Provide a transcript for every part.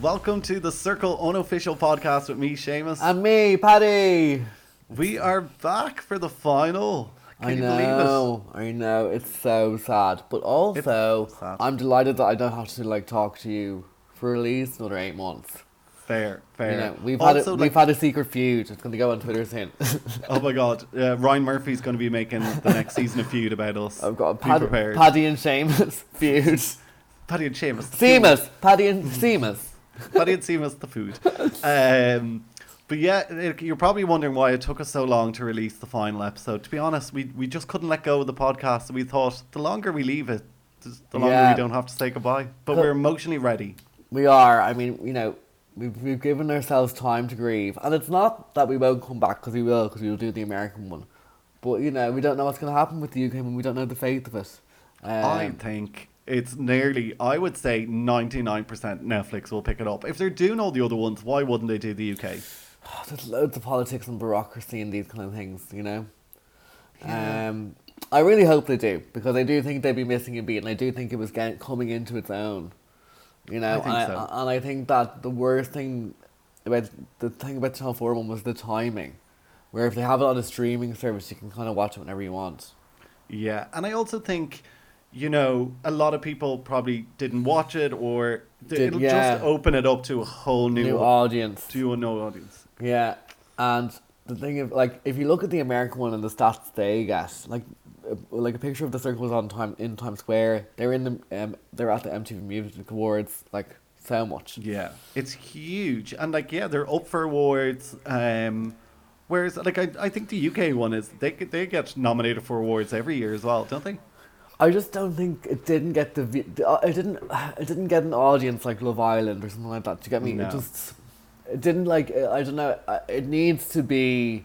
welcome to the Circle unofficial podcast with me, Seamus. And me, Paddy. we are back for the final. Can I know, I know. It's so sad, but also sad. I'm delighted that I don't have to like talk to you for at least another eight months. Fair, fair. You know, we've had a, like, we've had a secret feud. It's going to go on Twitter soon. oh my god, uh, Ryan Murphy's going to be making the next season of Feud about us. I've got Pad- Paddy and Seamus feud. Paddy and Seamus. Seamus, Paddy and Seamus. Paddy and Seamus the food. Um, but yeah, you're probably wondering why it took us so long to release the final episode. To be honest, we we just couldn't let go of the podcast. We thought the longer we leave it, the longer Yeah. we don't have to say goodbye. But we're emotionally ready. We are. I mean, you know, we've, we've given ourselves time to grieve, and it's not that we won't come back because we will, because we will do the American one. But you know, we don't know what's going to happen with the UK and we don't know the fate of it. Um, I think it's nearly, I would say 99% Netflix will pick it up. If they're doing all the other ones, why wouldn't they do the UK? there's loads of politics and bureaucracy and these kind of things, you know. Yeah. Um, I really hope they do because I do think they'd be missing a beat, and I do think it was getting, coming into its own. You know, I think and, so. I, and I think that the worst thing about the thing about Channel Four one was the timing, where if they have it on a streaming service, you can kind of watch it whenever you want. Yeah, and I also think, you know, a lot of people probably didn't watch it or th- Did- it'll yeah. just open it up to a whole new, New audience. to a new audience. Yeah, and the thing of like, if you look at the American one and the stats they get, like, uh, like a picture of the circles on time in Times Square. They're in the um, they're at the MTV Music Awards, like so much. Yeah, it's huge, and like yeah, they're up for awards. Um, whereas like I, I think the UK one is they get- they get nominated for awards every year as well, don't they? I just don't think it didn't get the uh, it didn't it didn't get an audience like Love Island or something like that. Do you get me? No. It just it didn't like uh, I don't know. uh, It needs to be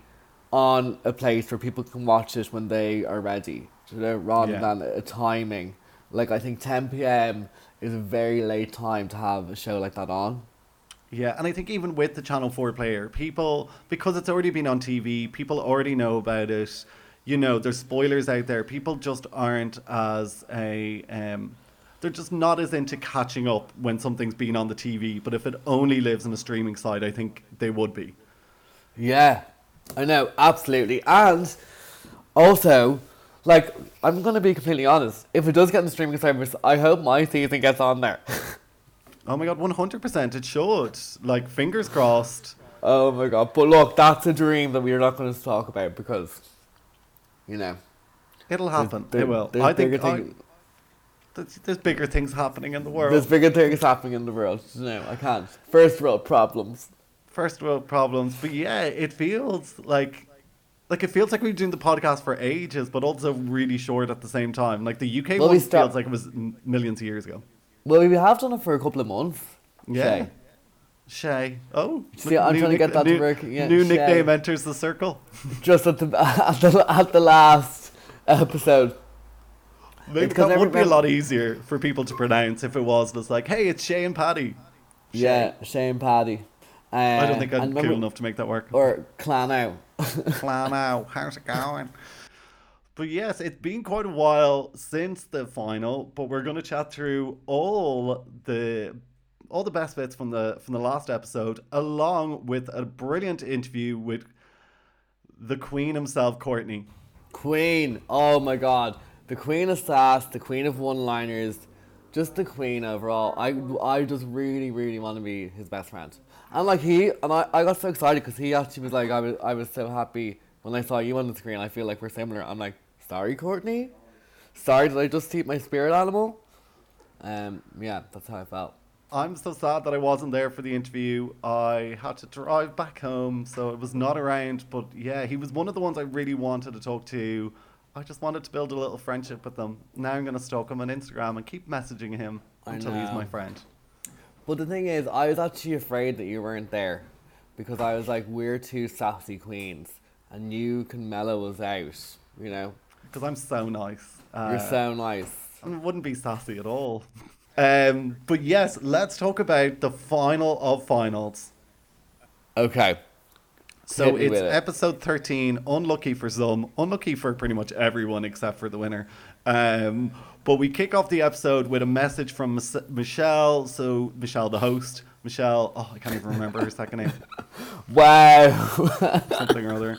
on a place where people can watch it when they are ready. You know, rather Yeah. than a timing. Like I think ten p.m. is a very late time to have a show like that on. Yeah, and I think even with the Channel 4 player, people, because it's already been on TV, people already know about it. You know, there's spoilers out there. People just aren't as a. Um, they're just not as into catching up when something's been on the TV. But if it only lives on a streaming side, I think they would be. Yeah, I know, absolutely. And also, like, I'm going to be completely honest. If it does get in the streaming service, I hope my season gets on there. Oh my god, 100%. It should. Like, fingers crossed. oh my god. But look, that's a dream that we are not going to talk about because, you know. It'll happen. there- it will. there's I think bigger I- there's, bigger things happening in the world. There's bigger things happening in the world. No, I can't. First world problems. first world problems. But yeah, it feels like like it feels like we've been doing the podcast for ages, but also really short at the same time. Like the UK Well, one start- feels like it was millions of years ago. Well, we have done it for a couple of months. Yeah. Shay. Shay. Oh, See, I'm new trying to get that to new, work, yeah, new Shay. nickname enters the circle. Just at the, at the, at the last episode. Maybe It's that would be a lot easier for people to pronounce if it was just like, hey, it's Shay and Paddy. Yeah, Shane Paddy. Uh, I don't think I'm and cool enough to make that work. Or Clan out. Plan out. How's it going? But yes, it's been quite a while since the final, but we're going to chat through all the all the best bits from the from the last episode, along with a brilliant interview with the Queen himself, Courtney. Queen. Oh my god. The Queen of Sass, the Queen of One Liners, just the Queen overall. I, I just really, really want to be his best friend. And like he, and I, I got so excited because he actually was like, I was, I was so happy when I saw you on the screen. I feel like we're similar. I'm like, sorry, Courtney? Sorry, did I just eat my spirit animal? Um, yeah, that's how I felt. I'm so sad that I wasn't there for the interview. I had to drive back home, so it was not around. But yeah, he was one of the ones I really wanted to talk to. I just wanted to build a little friendship with them. Now I'm going to stalk him on Instagram and keep messaging him I until he's my friend. But the thing is, I was actually afraid that you weren't there because I was like, we're two sassy queens, and you can mellow us out. You know, Because I'm so nice. Uh, you're so nice. I wouldn't be sassy at all. Um, but yes, let's talk about the final of finals. Okay. So it's it. episode 13, unlucky for some, unlucky for pretty much everyone except for the winner. Um, but we kick off the episode with a message from Michelle, so Michelle, the host, Michelle. Oh, I can't even remember her second name. Wow. something or other.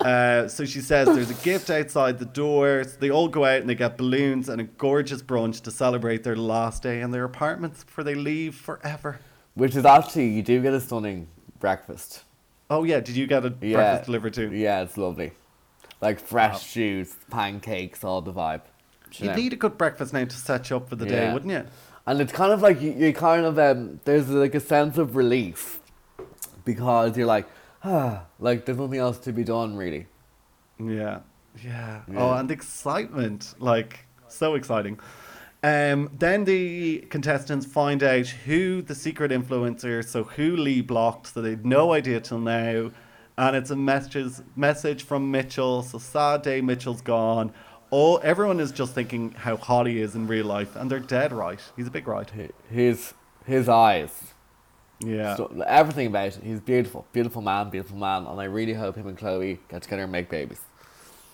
Uh, so she says there's a gift outside the door. So they all go out and they get balloons and a gorgeous brunch to celebrate their last day in their apartments before they leave forever. Which is actually, you do get a stunning breakfast. Oh yeah, did you get a Yeah. breakfast delivered too? Yeah, it's lovely. Like fresh juice, pancakes, all the vibe. You know? need a good breakfast now to set you up for the day, wouldn't you? And it's kind of like you, you kind of um, there's like a sense of relief because you're like, ah, like there's nothing else to be done really. Yeah. Yeah. Oh, and excitement. Like, so exciting. Um, then the contestants find out who the secret influencer, so who Lee blocked, so they had no idea till now. And it's a message message from Mitchell. So sad day, Mitchell's gone. All everyone is just thinking how hot he is in real life, and they're dead right. He's a big right. Hi- His his eyes, Yeah. so, everything about it. He's beautiful, beautiful man, beautiful man, and I really hope him and Chloe get together and make babies.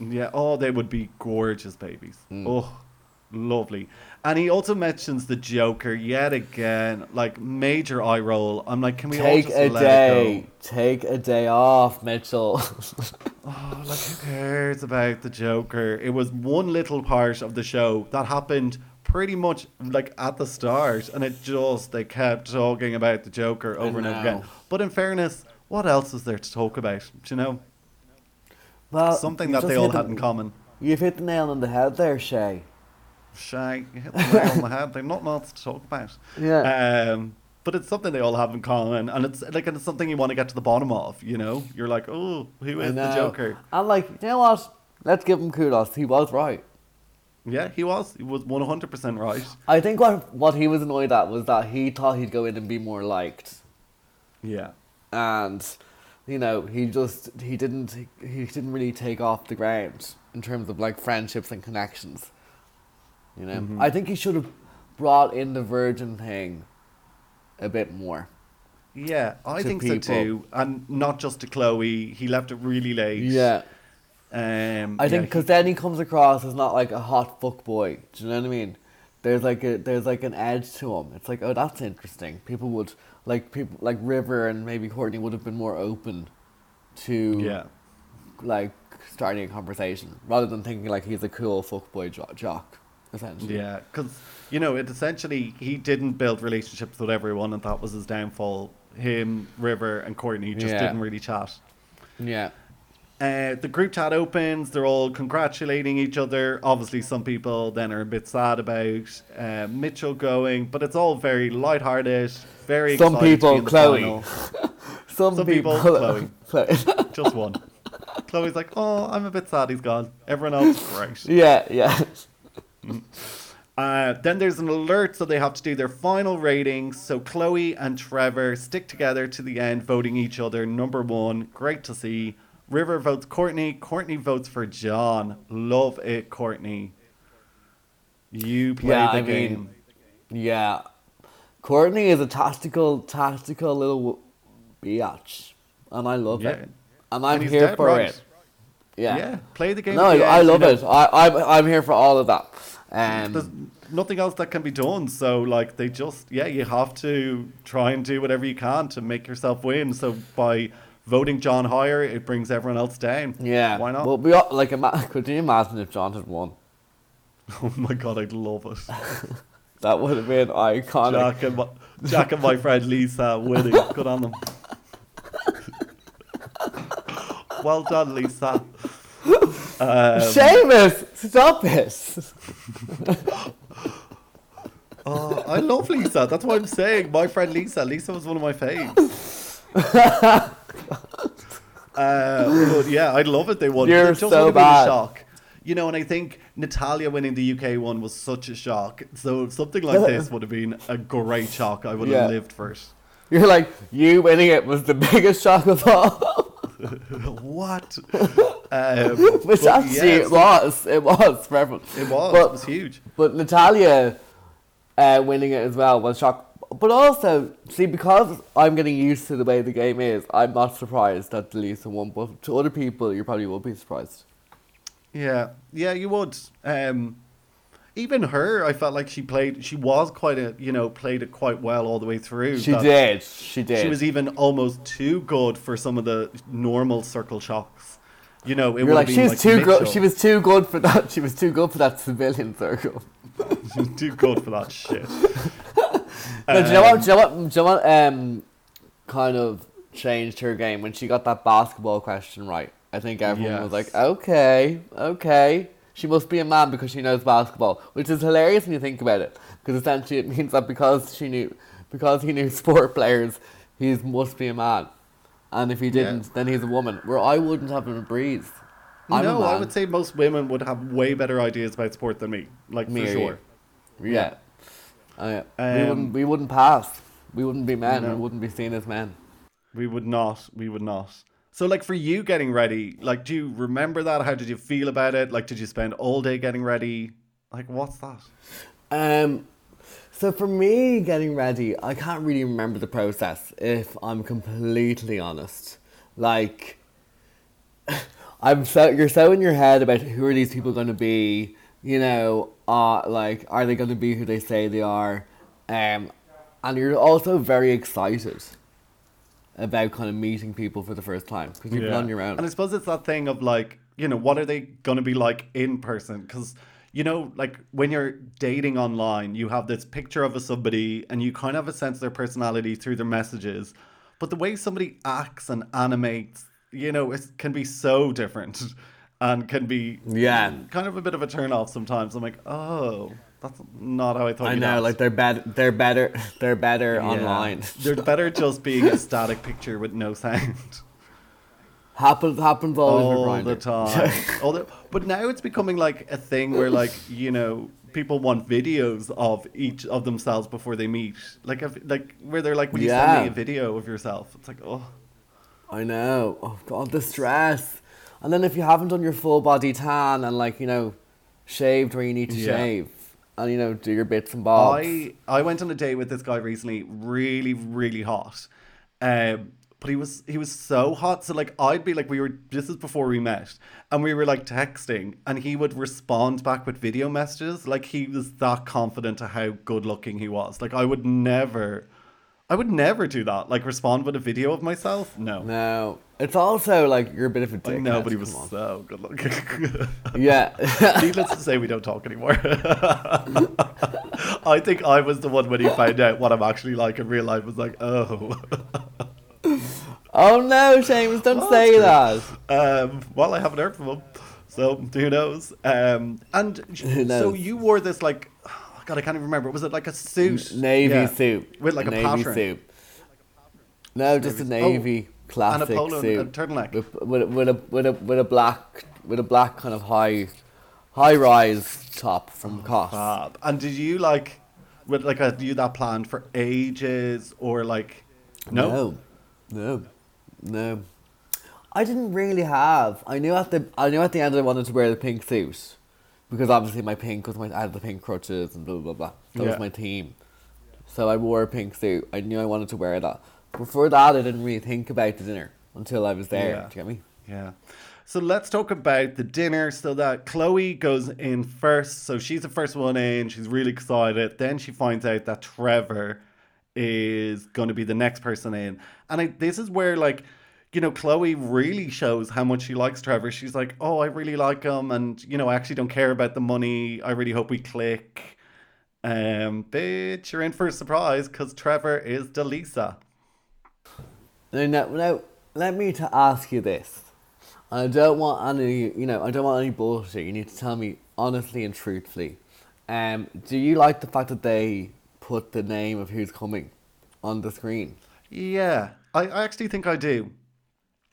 Yeah, oh, they would be gorgeous babies. Mm. Oh, lovely. And he also mentions the Joker yet again, like major eye roll. I'm like, can we all Take a day, take a day off, Mitchell. Oh, like who cares about the Joker? It was one little part of the show that happened pretty much like at the start, and it just they kept talking about the Joker over and over again. But in fairness, what else is there to talk about? Do you know, well, something that they all hit the- had in common. You've hit the nail on the head there, Shay. Shy, you hit the nail on the head. They're not else to talk about. Yeah. Um, but it's something they all have in common, and it's like and it's something you want to get to the bottom of. You know, you're like, oh, who I the know. Joker? And like, you know what? Let's give him kudos. He was right. Yeah, he was. He was one hundred percent right. I think what what he was annoyed at was that he thought he'd go in and be more liked, Yeah, and you know he just he didn't he didn't really take off the ground in terms of like friendships and connections. You know, Mhm. I think he should have brought in the virgin thing a bit more. yeah, I think so too, and not just to Chloe. He left it really late. Yeah, um, I think yeah, because then he comes across as not like a hot fuck boy. Do you know what I mean? There's like a there's like an edge to him. It's like oh that's interesting. People would like people like River and maybe Courtney would have been more open to yeah, like starting a conversation rather than thinking like he's a cool fuck boy jo- jock. Essentially. yeah, because you know, it essentially he didn't build relationships with everyone, and that was his downfall. Him, River, and Courtney just Yeah. didn't really chat. Yeah. Uh, the group chat opens. They're all congratulating each other. Obviously, some people then are a bit sad about uh, Mitchell going, but it's all very lighthearted, very Some excited to be people, Chloe. Some, Some people, people, Chloe. Chloe. Just one. Chloe's like, oh, I'm a bit sad he's gone. Everyone else, great. yeah, yeah. Uh, then there's an alert, so they have to do their final ratings. So Chloe and Trevor stick together to the end, voting each other number one. Great to see. River votes Courtney. Courtney votes for John. Love it, Courtney. You play Yeah, the I mean, game. Yeah. Courtney is a tactical, tactical little biatch. And I love Yeah. it. And I'm And here for right. it. Yeah. Yeah. play the game. No, the I love you know. it. I, I'm, I'm here for all of that. Um, There's nothing else that can be done. So, like, they just, yeah, you have to try and do whatever you can to make yourself win. So, by voting John higher, it brings everyone else down. yeah. Why not? But we all, like, ima- could you imagine if John had won? Oh my god, I'd love it. That would have been iconic. Jack and my, Jack and my friend Lisa winning. Good on them. well done, Lisa. Um, Seamus, stop this. oh, I love Lisa. That's what I'm saying. My friend Lisa. Lisa was one of my faves. uh, but yeah, I'd love it. They won. You're just so would have been bad. a shock. You know, and I think Natalia winning the UK one was such a shock. So something like this would have been a great shock. I would Yeah. have lived for it. You're like, you winning it was the biggest shock of all. what? Um, Which but actually yes, it was. It was. It was. But- it was huge. But Natalia uh, winning it as well was shock. But also, see, because I'm getting used to the way the game is, I'm not surprised that the DeLeesa won. But to other people, you probably will be surprised. Yeah, yeah, you would. Um, even her, I felt like she played. She was quite a you know played it quite well all the way through. She That- did. She did. She was even almost too good for some of the normal circle shocks. You know, it You're like, she was too good. She was too good for that. She was too good for that civilian circle. too good for that shit. No, do you know what? Do you know what? Do you know what? Um, kind of changed her game when she got that basketball question right. I think everyone was like, okay, okay. She must be a man because she knows basketball, which is hilarious when you think about it. Because essentially it means that because she knew, because he knew sport players, he must be a man, and if he didn't, Yeah. then he's a woman. Where I wouldn't have been breathed. I'm no, I would say most women would have way better ideas about sport than me. Like Me for sure. you. Yeah. Uh, we Um, wouldn't. We wouldn't pass. We wouldn't be men. No. We wouldn't be seen as men. We would not. We would not. So, like for you getting ready, like, do you remember that? How did you feel about it? Like, did you spend all day getting ready? Like, what's that? Um, so for me, getting ready, I can't really remember the process. If I'm completely honest, like, I'm so you're so in your head about who are these people going to be. You know, uh, like, are they going to be who they say they are? Um, and you're also very excited about kind of meeting people for the first time because you've been on your own. And I suppose it's that thing of like, you know, what are they going to be like in person? Because, you know, like when you're dating online, you have this picture of a somebody and you kind of have a sense of their personality through their messages. But the way somebody acts and animates, you know, it can be so different and can be Yeah. kind of a bit of a turn off sometimes. I'm like, oh, that's not how I thought I know, act." like they're better. They're better. They're better Yeah. online. They're better just being a static picture with no sound. happens happens with all the time. all the, but now it's becoming like a thing where like you know people want videos of each of themselves before they meet. Like if, like where they're like, "Will you send me a video of yourself?" It's like, oh, I know. Oh god, the stress. And then if you haven't done your full body tan and like you know, shaved where you need to Yeah. shave, and you know do your bits and bobs. I I went on a date with this guy recently, really really hot. Um, but he was he was so hot. So like I'd be like we were this is before we met, and we were like texting, and he would respond back with video messages. Like he was that confident to how good looking he was. Like I would never, I would never do that. Like respond with a video of myself. No. No, it's also like you're a bit of a dick. Like, no, but he was so good looking. Yeah. Needless to say, we don't talk anymore. I think I was the one when he found out what I'm actually like in real life. Was like, oh. oh no, Seamus, don't Well, say that. Um, well, I haven't heard from him, so who knows? Um, and Who so you wore this like, oh God, I can't even remember. Was it like a suit? Navy Yeah. suit with like a, navy pattern? suit. No, just a Navy- oh, navy classic polo and suit a turtleneck. with, with, a- with a with a with a black with a black kind of high high rise top from oh, Cost. Fab. And did you like, with like a you that planned for ages or like, no? no, no, no. I didn't really have. I knew at the I knew at the end I wanted to wear the pink suit because obviously my pink was my I had the pink crutches and blah blah blah. That Yeah. was my team. So I wore a pink suit. I knew I wanted to wear that. Before that, I didn't really think about the dinner until I was there. Yeah. Do you get me? Yeah. So let's talk about the dinner. So that Chloe goes in first. So she's the first one in. She's really excited. Then she finds out that Trevor is going to be the next person in. And I, this is where, like, you know, Chloe really shows how much she likes Trevor. She's like, oh, I really like him. And, you know, I actually don't care about the money. I really hope we click. Um, bitch, you're in for a surprise because Trevor is DeLeesa. Now, now, now, let me to ask you this. I don't want any, you know, I don't want any bullshit. You need to tell me honestly and truthfully. Um, do you like the fact that they put the name of who's coming on the screen? Yeah, I, I actually think I do.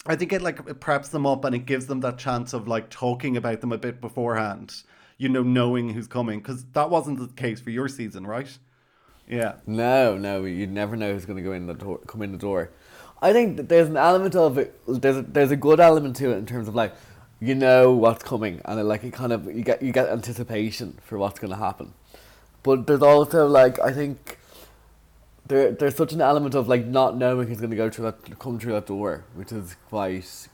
I think it like it preps them up and it gives them that chance of like talking about them a bit beforehand. You know, knowing who's coming because that wasn't the case for your season, right? Yeah, No, no, you'd never know who's going to go in the door, come in the door. I think that there's an element of it. There's a, there's a good element to it in terms of like, you know what's coming, and it, like it kind of you get you get anticipation for what's going to happen. But there's also like I think there there's such an element of like not knowing who's going to go through that come through that door, which is quite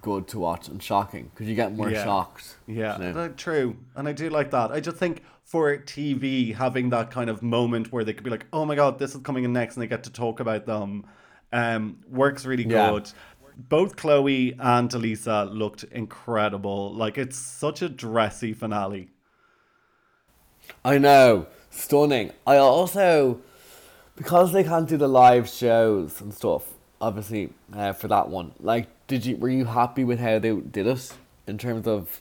good to watch and shocking because you get more Yeah. shocked. Yeah, you know? uh, true. And I do like that. I just think for TV, having that kind of moment where they could be like, oh my God, this is coming in next, and they get to talk about them, um, works really Yeah. good. Both Chloe and Elisa looked incredible. Like, it's such a dressy finale. I know, stunning. I also, because they can't do the live shows and stuff, obviously uh, for that one. Like, did you were you happy with how they did it in terms of,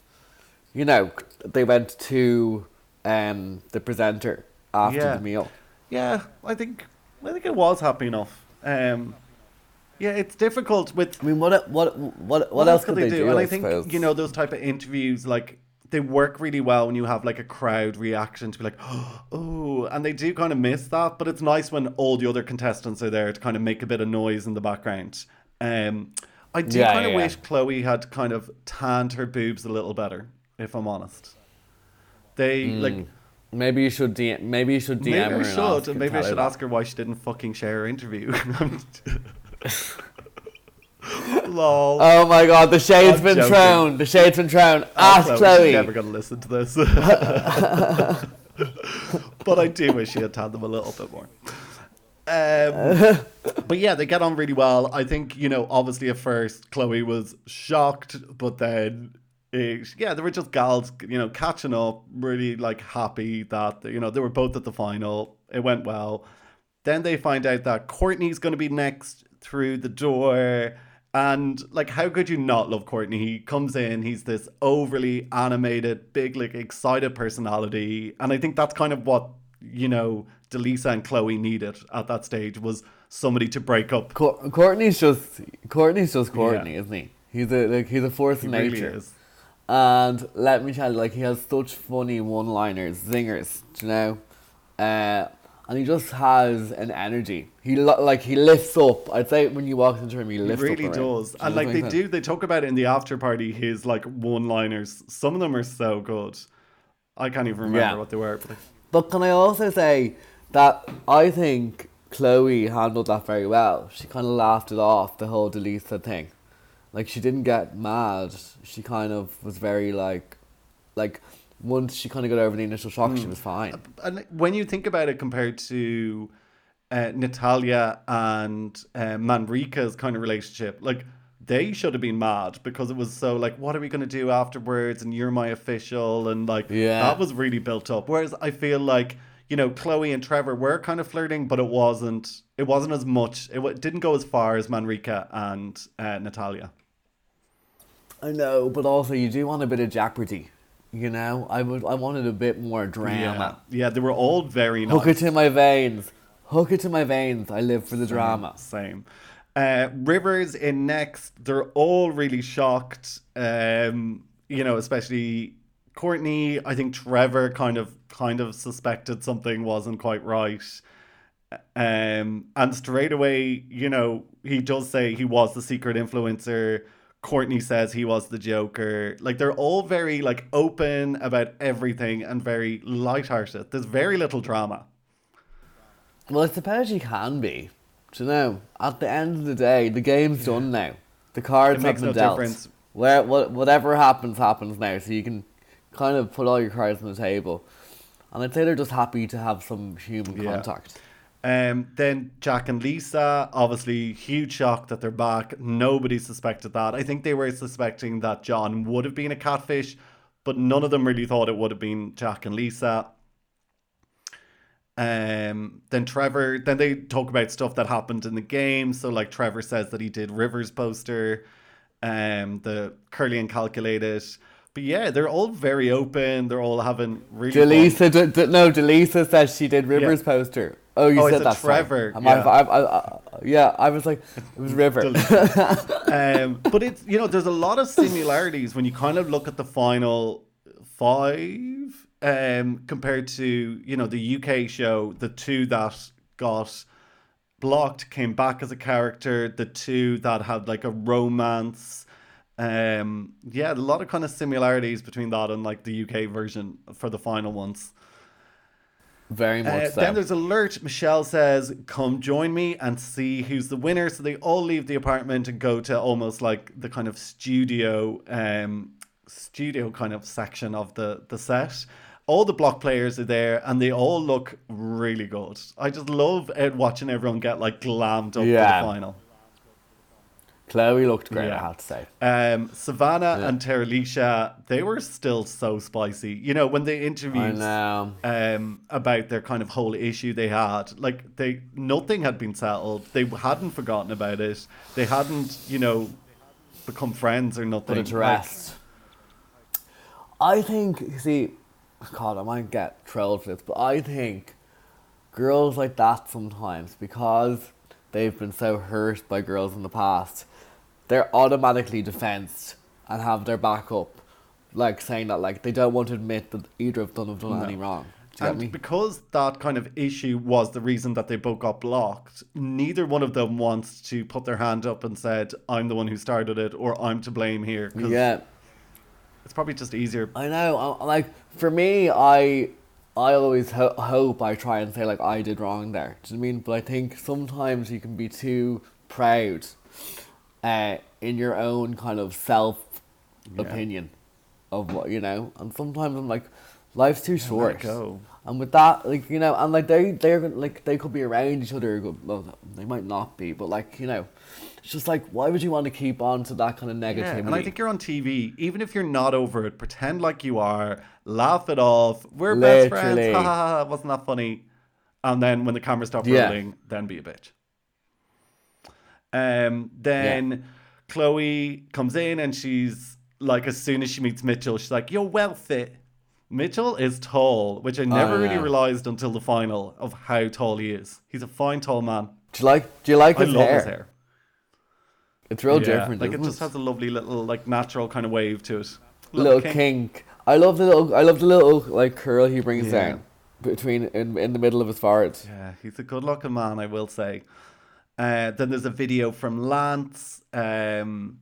you know, they went to um the presenter after Yeah. the meal. Yeah, I think I think it was happy enough. Um, yeah, it's difficult with I mean, what what what what, else could they, do? And I, I think suppose? you know those type of interviews, like they work really well when you have like a crowd reaction to be like, oh, and they do kind of miss that. But it's nice when all the other contestants are there to kind of make a bit of noise in the background. Um, I do Yeah, kind of yeah, wish Chloe had kind of tanned her boobs a little better, if I'm honest. They like. Maybe you should DM. Maybe you should DM Maybe her I and should, ask and maybe I should ask her why she didn't fucking share her interview. Lol. Oh my god, the shade's I'm been joking. thrown. The shade's been thrown. Ask Chloe, Chloe. She's never going to listen to this. but I do wish she had told them a little bit more. Um, but yeah, they get on really well. I think, you know, obviously at first Chloe was shocked, but then, eh, yeah, they were just gals, you know, catching up, really like happy that, you know, they were both at the final. It went well. Then they find out that Courtney's going to be next through the door. And like, how could you not love Courtney? He comes in, he's this overly animated, big, like excited personality. And I think that's kind of what, you know, DeLeesa and Chloe needed at that stage was somebody to break up. Cour- Courtney's just Courtney's just Courtney, isn't he? He's a like he's a force He of really nature. is. And let me tell you, like he has such funny one-liners, zingers, you know, uh, and he just has an energy. He like he lifts up. I'd say when you walk into him, he He lifts really up. room. does. And like they I'm do, they talk about it in the after party, his like one liners. Some of them are so good. I can't even remember Yeah. what they were. But But can I also say that I think Chloe handled that very well. She kind of laughed it off the whole DeLeesa thing. Like she didn't get mad. She kind of was very like, like once she kind of got over the initial shock, Hmm. she was fine. and when you think about it compared to uh, Natalia and uh, Manrika's kind of relationship, like they should have been mad because it was so like, what are we going to do afterwards? And you're my official, and like Yeah. that was really built up. Whereas I feel like you know Chloe and Trevor were kind of flirting, but it wasn't. It wasn't as much. It didn't go as far as Manrika and uh, Natalia. I know, but also you do want a bit of jeopardy. You know, I would. I wanted a bit more drama. yeah, they were all very nice. Hook it to my veins. Hook it to my veins. I live for the drama. Same. Uh, Rivers in next, they're all really shocked. Um, you know, especially Courtney. I think Trevor kind of kind of suspected something wasn't quite right. Um, and straight away, you know, he does say he was the secret influencer. Courtney says he was the Joker. Like they're all very like open about everything and very lighthearted. There's very little drama. Well, I suppose you can be. Do you know? At the end of the day, the game's done now. The cards have been no dealt. difference. Where what, whatever happens, happens now. So you can kind of put all your cards on the table. And I'd say they're just happy to have some human Yeah. contact. Um, then Jack and Lisa, obviously, huge shock that they're back. Nobody suspected that. I think they were suspecting that John would have been a catfish, but none of them really thought it would have been Jack and Lisa. Um, then Trevor, then they talk about stuff that happened in the game. So, like, Trevor says that he did Rivers poster, um, the curly and calculated. But yeah, they're all very open. They're all having really fun. DeLeesa, d- d- no, DeLeesa says she did Rivers poster. Oh, you Oh, said that. Trevor, I yeah. I, I, I, yeah, I was like, it was River. um, but it's you know there's a lot of similarities when you kind of look at the final five um, compared to you know the UK show. The two that got blocked came back as a character. The two that had like a romance. Um, yeah, a lot of kind of similarities between that and like the UK version for the final ones. Very much Uh, so. Then there's alert. Michelle says, "Come join me and see who's the winner." So they all leave the apartment and go to almost like the kind of studio, um, studio kind of section of the the set. All the block players are there, and they all look really good. I just love uh, watching everyone get like glammed up Yeah. for the final. Chloe looked great, Yeah. I have to say. Um, Savannah Yeah. and Terilisha, they were still so spicy. You know, when they interviewed um, about their kind of whole issue they had, like they nothing had been settled. They hadn't forgotten about it. They hadn't, you know, become friends or nothing. It to Like. I think, you see, Oh God, I might get trolled for this, but I think girls like that sometimes, because they've been so hurt by girls in the past, they're automatically defensed and have their back up, like saying that like they don't want to admit that either of them have done No. any wrong. And because that kind of issue was the reason that they both got blocked, neither one of them wants to put their hand up and said, "I'm the one who started it" or "I'm to blame here." Yeah. it's probably just easier. I know. I, like for me, I I always ho- hope I try and say like I did wrong there. Do you know I mean? But I think sometimes you can be too proud, uh, in your own kind of self opinion of what you know. And sometimes I'm like, life's too short. go. And with that, like you know, and like they they're like they could be around each other. Well, they might not be, but like you know, it's just like why would you want to keep on to that kind of negativity? Yeah, and I think you're on TV. Even if you're not over it, pretend like you are. Laugh it off. We're best friends. Ha ha ha. Wasn't that funny? And then when the camera stops Yeah. rolling, then be a bitch. Um. Then Chloe comes in and she's like, as soon as she meets Mitchell, she's like, "You're well fit." Mitchell is tall, which I never really realized until the final of how tall he is. He's a fine, tall man. do you like do you like I his love hair? his hair. It's real Yeah, different. Like it isn't just has a lovely little, like natural kind of wave to it. little kink. kink. I love the little. I love the little like curl he brings Yeah. down between in in the middle of his forehead. Yeah, he's a good looking man, I will say. Uh, then there's a video from Lance um,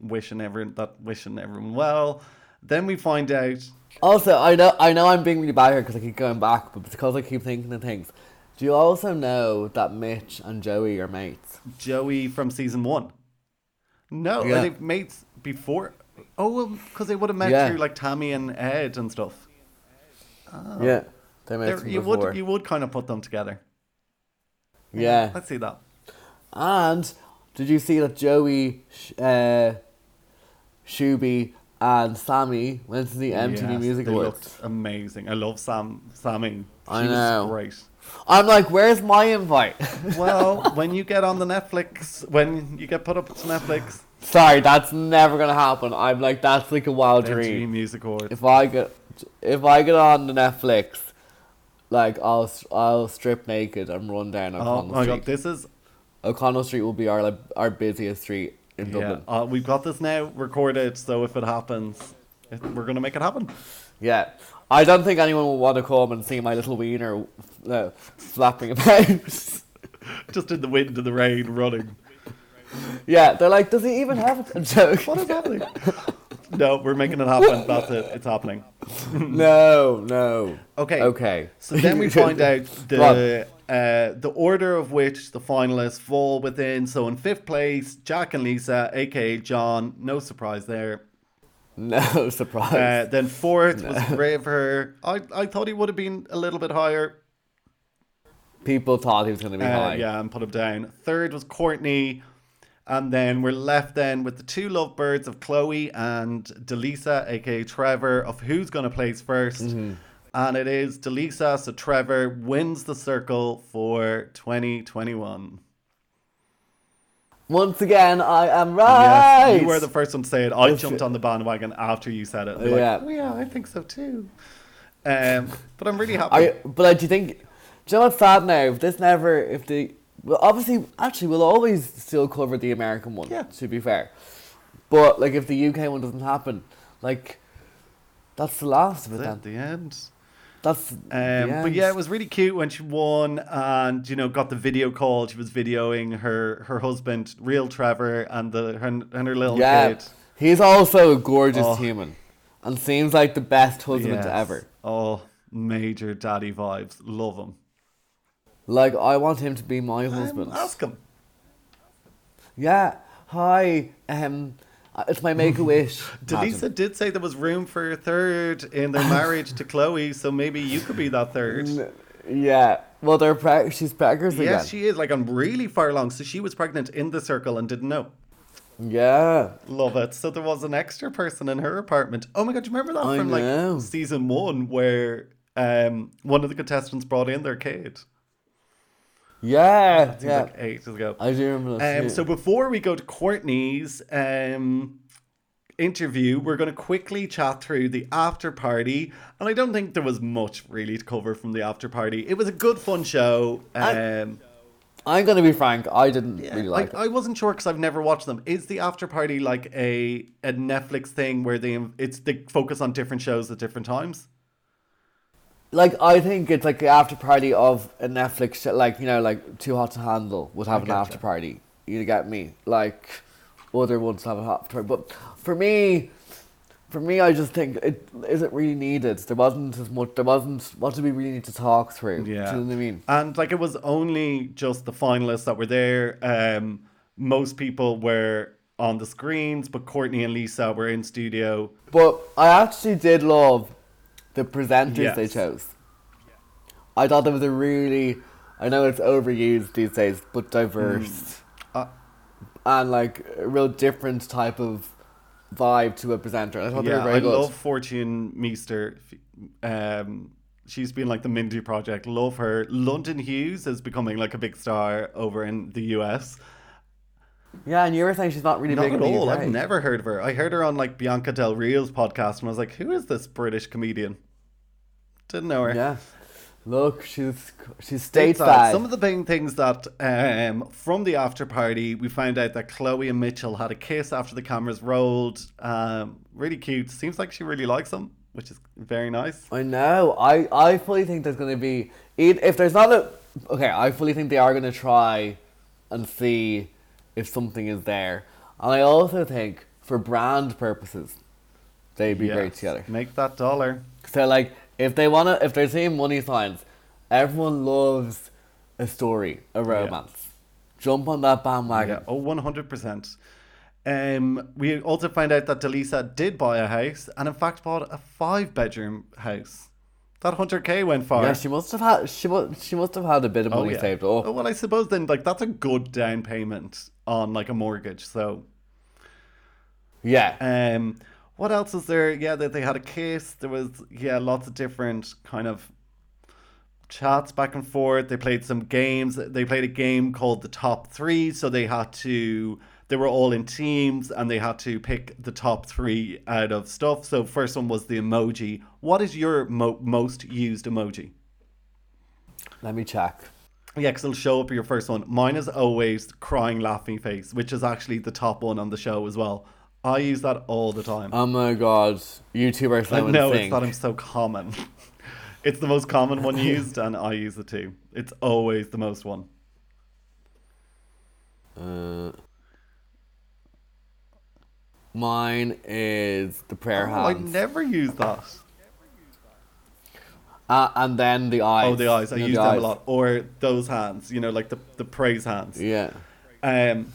wishing everyone that wishing everyone well. Then we find out Also, I know I know I'm being really bad here because I keep going back, but because I keep thinking of things. Do you also know that Mitch and Joey are mates? Joey from season one. No, Yeah. are they mates before? Oh, well, because they would have met Yeah. through like Tammy and Ed and stuff. Yeah, they They're- you before. would you would kind of put them together. yeah, Let's see that. and did you see that Joey, uh, Shuby, and Sammy went to the MTV Yes, Music they Awards? looked amazing. I love Sam Sammy. I She was know. great. I'm like, where's my invite? Well, when you get on the Netflix, when you get put up to Netflix, Sorry, that's never gonna happen. I'm like, that's like a wild dream. Music Awards. If I get, if I get on the Netflix, like I'll I'll strip naked and run down O'Connell oh O'Connell my Street. god, this is O'Connell Street will be our like, our busiest street in yeah. Dublin. Uh, we've got this now recorded, so if it happens, it, we're gonna make it happen. Yeah, I don't think anyone will want to come and see my little wiener uh, flapping about. Just in the wind and the rain, running. yeah, they're like, does he even have a joke? What is happening? no, we're making it happen. That's it. It's happening. no, no. Okay. Okay. So then we find out the uh, the order of which the finalists fall within. So in fifth place, Jack and Lisa, aka John. No surprise there. No surprise. Uh, then fourth was River. I, I thought he would have been a little bit higher. People thought he was going to be Uh, high. yeah, and put him down. Third was Courtney. And then we're left then with the two lovebirds of Chloe and DeLeesa, aka Trevor, of who's going to place 1st Mm-hmm. And it is DeLeesa, so Trevor wins the circle for 2021. Once again, I am right. Yes, you were the first one to say it. I jumped on the bandwagon after you said it. Like, Yeah. "Oh, yeah, I think so too. Um, but I'm really happy. I, but like, do you think? Do you know what's sad now? If this never, if the, well, obviously, actually, we'll always still cover the American one. Yeah. To be fair, but like, if the UK one doesn't happen, like, that's the last of it. That's Then the end. that's. Um, but yeah, it was really cute when she won, and you know, got the video call. She was videoing her her husband, real Trevor, and the her, and her little yeah. kid. He's also a gorgeous Oh. human, and seems like the best husband Yes. ever. Oh, major daddy vibes. Love him. Like I want him to be my husband. Um, ask him. Yeah. Hi. Um. uh, It's my make a wish. DeLeesa did say there was room for a third in their marriage to Chloe, so maybe you could be that third. Yeah. Well, they're preg- she's preggers again. Yes, she is. Like, I'm really far along. So she was pregnant in the circle and didn't know. Yeah. Love it. So there was an extra person in her apartment. Oh my god, do you remember that I from know. like season one where um one of the contestants brought in their kid? Yeah. Yeah. like ages ago. I do remember that. Um, yeah. so before we go to Courtney's um, interview, we're going to quickly chat through the after party, and I don't think there was much really to cover from the after party. It was a good, fun show. Um, I'm gonna be frank. I didn't yeah, really like I, I wasn't sure because I've never watched them. Is the after party like a a Netflix thing where they it's they focus on different shows at different times? Like I think it's like the after party of a Netflix show, like you know, like Too Hot to Handle would have an gotcha. after party. You get me? Like other ones have an after party, but for me. For me, I just think it isn't really needed. There wasn't as much. There wasn't. What do we really need to talk through? Yeah. Do you know what I mean? And like it was only just the finalists that were there. Um, most people were on the screens, but Courtney and Lisa were in studio. But I actually did love the presenters they chose. I thought there was a really, I know it's overused these days, but diverse Uh, and like a real different type of vibe to a presenter. I thought they yeah, were very I good. love Fortune Feimster. Um, she's been like the Mindy Project. Love her. London Hughes is becoming like a big star over in the US. Yeah, and you were saying she's not really Not big at all. I've never heard of her. I heard her on like Bianca Del Rio's podcast, and I was like, "Who is this British comedian?" Didn't know her. Yeah, look, she's she's Stateside. stateside. Some of the big things that um, from the after party, we found out that Chloe and Mitchell had a kiss after the cameras rolled. Um, really cute. Seems like she really likes him, which is very nice. I know. I, I fully think there's going to be if there's not a okay. I fully think they are going to try and see if something is there, and I also think for brand purposes, they'd be great together. Make that dollar. So like, if they wanna, if they're seeing money signs, everyone loves a story, a romance. Jump on that bandwagon. Yeah. Oh, one hundred percent. Um, we also found out that DeLeesa did buy a house, and in fact bought a five-bedroom house. That hundred k went far. Yeah, she must have had she must she must have had a bit of Oh, money yeah. saved up. Oh, well, I suppose then, like, that's a good down payment on like a mortgage. So, Yeah. um, what else is there? Yeah, that they had a kiss. There was yeah, lots of different kind of chats back and forth. They played some games. They played a game called the top three. So they had to. They were all in teams and they had to pick the top three out of stuff. So first one was the emoji. What is your mo- most used emoji? Let me check. Yeah, because it'll show up your first one. Mine is always crying, laughing face, which is actually the top one on the show as well. I use that all the time. Oh my god, YouTubers I now know it's that I'm so common. it's the most common one used, and I use it too. It's always the most one. Uh, mine is the prayer Oh, I hands. never use that. Uh, and then the eyes. Oh, the eyes. I use the them eyes. a lot. Or those hands, you know, like the, the praise hands. Yeah. Um,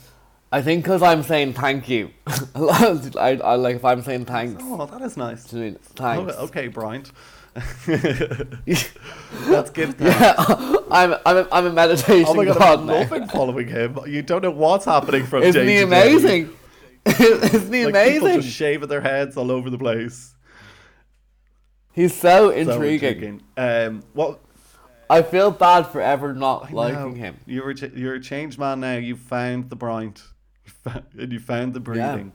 I think because I'm saying thank you. I, I like if I'm saying thanks. oh, that is nice. Do you mean thanks? Oh, okay, Bryant. That's good. Yeah, I'm I'm a, I'm a meditation Oh my god, god I'm loving following him. You don't know what's happening from Isn't day he to day. Isn't he Like people amazing? just shaving their heads all over the place. He's so So intriguing. Um, what? I feel bad for ever not I liking know. him. You're a, ch- you're a changed man now. You found the You and you found the breathing.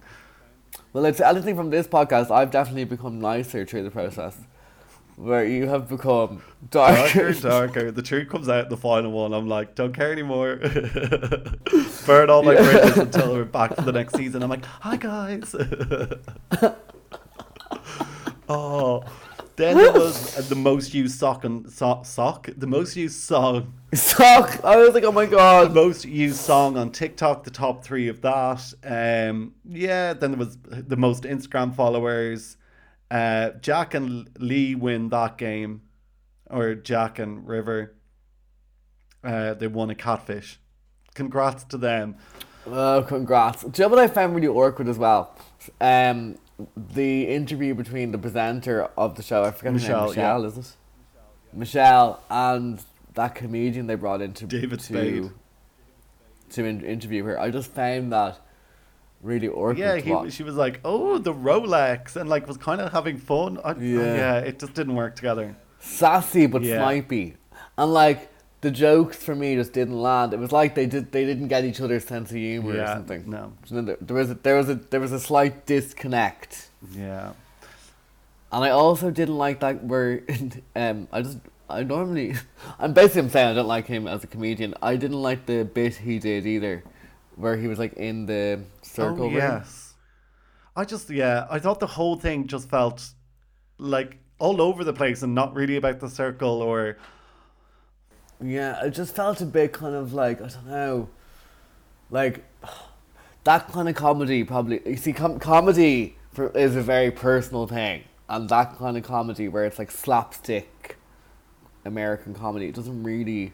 Well, it's anything from this podcast. I've definitely become nicer through the process, where you have become Darker darker. darker. The truth comes out in the final one. I'm like, don't care anymore. Burn all my Yeah. bridges until we're back for the next season. I'm like, hi guys. oh, then there was the most used sock and so- sock. The most used song Suck. I was like, oh my the god. most used song on TikTok, the top three of that. Um, yeah, then there was the most Instagram followers. Uh, Jack and Lee win that game. or Jack and River. Uh, they won a catfish. Congrats to them. Oh, congrats. Do you know what I found really awkward as well? Um, the interview between the presenter of the show, I forget Michelle, name, Michelle, yeah. is it? Michelle and that comedian they brought in to, David to, Spade. to in- interview her. I just found that really awkward. Yeah, he, watch. she was like, "Oh, the Rolex," and like was kind of having fun. I, yeah, Yeah. yeah, it just didn't work together. sassy but Yeah. snipey, and like the jokes for me just didn't land. It was like they did they didn't get each other's sense of humor or something. no. There was a, there was a there was a slight disconnect, Yeah, and I also didn't like that where um I just I normally I'm basically I'm saying I don't like him as a comedian. I didn't like the bit he did either, where he was like in the circle oh, ring. yes. I just yeah, I thought the whole thing just felt like all over the place and not really about the circle or Yeah, it just felt a bit kind of like I don't know, like that kind of comedy. Probably you see, com- comedy for, is a very personal thing, and that kind of comedy where it's like slapstick American comedy, it doesn't really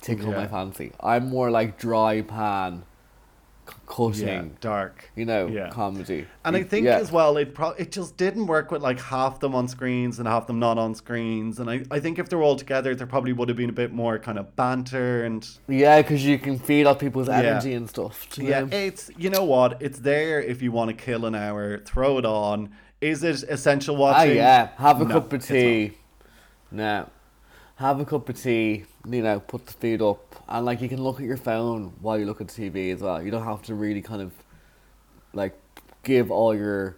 tickle my fancy. I'm more like dry pan, cutting, yeah, dark. you know, Yeah. comedy. And I think yeah. as well, it pro- it just didn't work with like half them on screens and half them not on screens. And I, I think if they were all together, there probably would have been a bit more kind of banter and yeah, because you can feed off people's energy and stuff. yeah, it's you know what, it's there if you want to kill an hour, throw it on. Is it essential watching? Ah, yeah. Have a No, cup of tea. No. Have a cup of tea, you know, put the feet up. And, like, you can look at your phone while you look at TV as well. You don't have to really kind of, like, give all your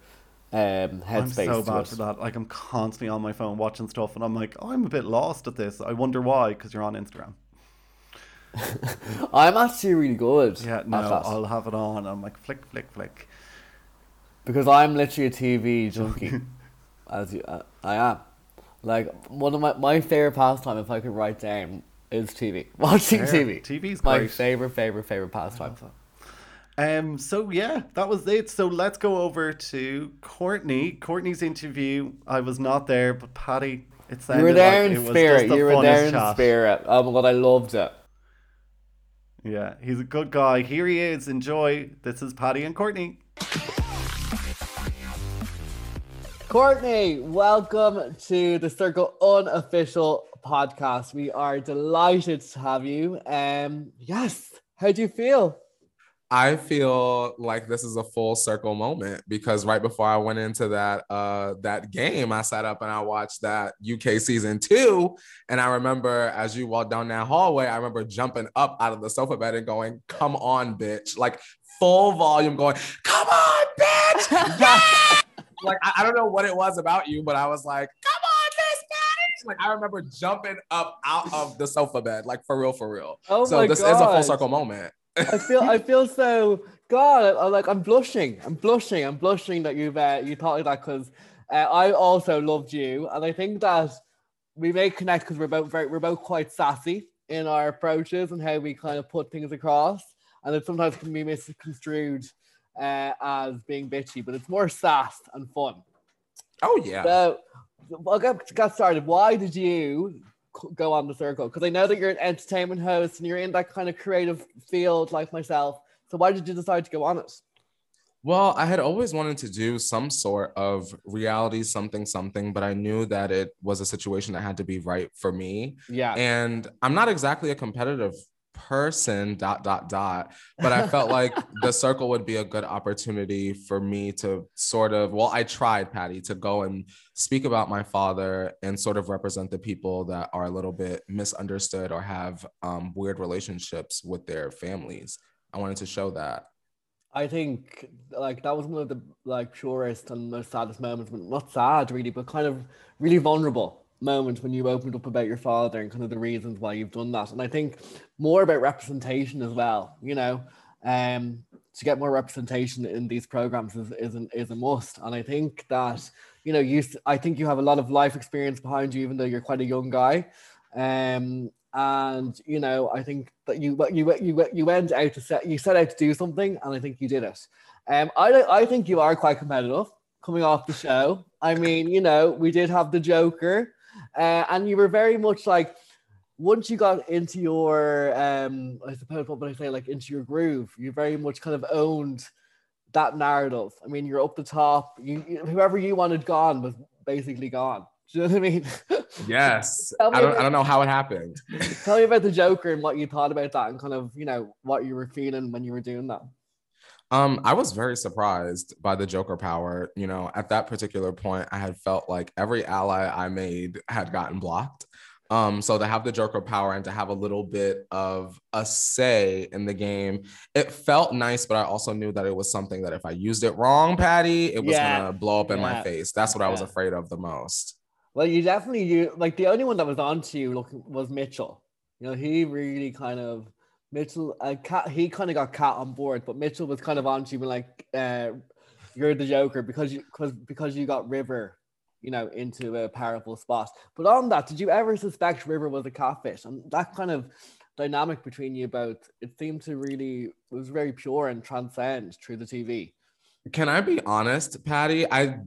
um, I'm headspace so to bad it. for that. Like I'm constantly on my phone watching stuff, and I'm like, oh, I'm a bit lost at this. I wonder why, because you're on Instagram. I'm actually really good Yeah, no. I'll have it on. I'm like, flick, flick, flick. Because I'm literally a TV junkie. as you, uh, I am. Like, one of my, my favorite pastime, if I could write down, is TV. Watching Fair. TV. TV's My great. favorite, favorite, favorite pastime. Um. So yeah, that was it. So let's go over to Courtney. Courtney's interview. I was not there, but Patty. It sounded You were there like in spirit. the You were there in chat. spirit. Oh my god, I loved it. Yeah, he's a good guy. Here he is. Enjoy. This is Patty and Courtney. Courtney, welcome to the Circle Unofficial podcast. We are delighted to have you. Um, yes, how do you feel? I feel like this is a full circle moment because right before I went into that uh that game, I sat up and I watched that UK season two. And I remember as you walked down that hallway, I remember jumping up out of the sofa bed and going, Come on, bitch. Like full volume going, Come on, bitch. Yeah! like I, I don't know what it was about you, but I was like, Come on, I remember jumping up out of the sofa bed, like for real, for real. Oh so my this is a full circle moment. I feel I feel so God. I'm like I'm blushing. I'm blushing. I'm blushing that you've uh, you thought of that because uh, I also loved you, and I think that we may connect because we're both very we're both quite sassy in our approaches and how we kind of put things across, and it sometimes can be misconstrued uh, as being bitchy, but it's more sass and fun. Oh yeah. So, I'll get, get started. Why did you go on the circle? Because I know that you're an entertainment host and you're in that kind of creative field like myself. So why did you decide to go on it? Well, I had always wanted to do some sort of reality something something, but I knew that it was a situation that had to be right for me. Yeah. And I'm not exactly a competitive person dot dot dot. But i felt like the circle would be a good opportunity for me to sort of well i tried patty to go and speak about my father and sort of represent the people that are a little bit misunderstood or have um, weird relationships with their families. I wanted to show that. I think like that was one of the like purest and most saddest moments. but Not sad really, but kind of really vulnerable moment when you opened up about your father and kind of the reasons why you've done that. And I think more about representation as well. You know, um, to get more representation in these programs is is, an, is a must. And I think that you know you I think you have a lot of life experience behind you, even though you're quite a young guy. Um, and you know I think that you you you you went out to set you set out to do something, and I think you did it. Um, I I think you are quite competitive coming off the show. I mean, you know, we did have the Joker uh, and you were very much like once you got into your um i suppose what would i say like into your groove you very much kind of owned that narrative i mean you're up the top you, you whoever you wanted gone was basically gone do you know what i mean Yes. I don't, about- I don't know how it happened. tell me about the joker and what you thought about that and kind of you know what you were feeling when you were doing that Um, I was very surprised by the Joker power. You know, at that particular point, I had felt like every ally I made had gotten blocked. Um, so to have the Joker power and to have a little bit of a say in the game, it felt nice, but I also knew that it was something that if I used it wrong, Patty, it was Yeah. gonna blow up in Yeah. my face. That's what I was afraid of the most. Well, you definitely you like the only one that was on to you look was Mitchell. You know, he really kind of Mitchell uh, Kat he kind of got Kat on board, but Mitchell was kind of on to being like uh you're the Joker because you because because you got River, you know, into a powerful spot. But on that, did you ever suspect River was a catfish? And that kind of dynamic between you both, it seemed to really was very pure and transcend through the TV. Can I be honest, Patty? I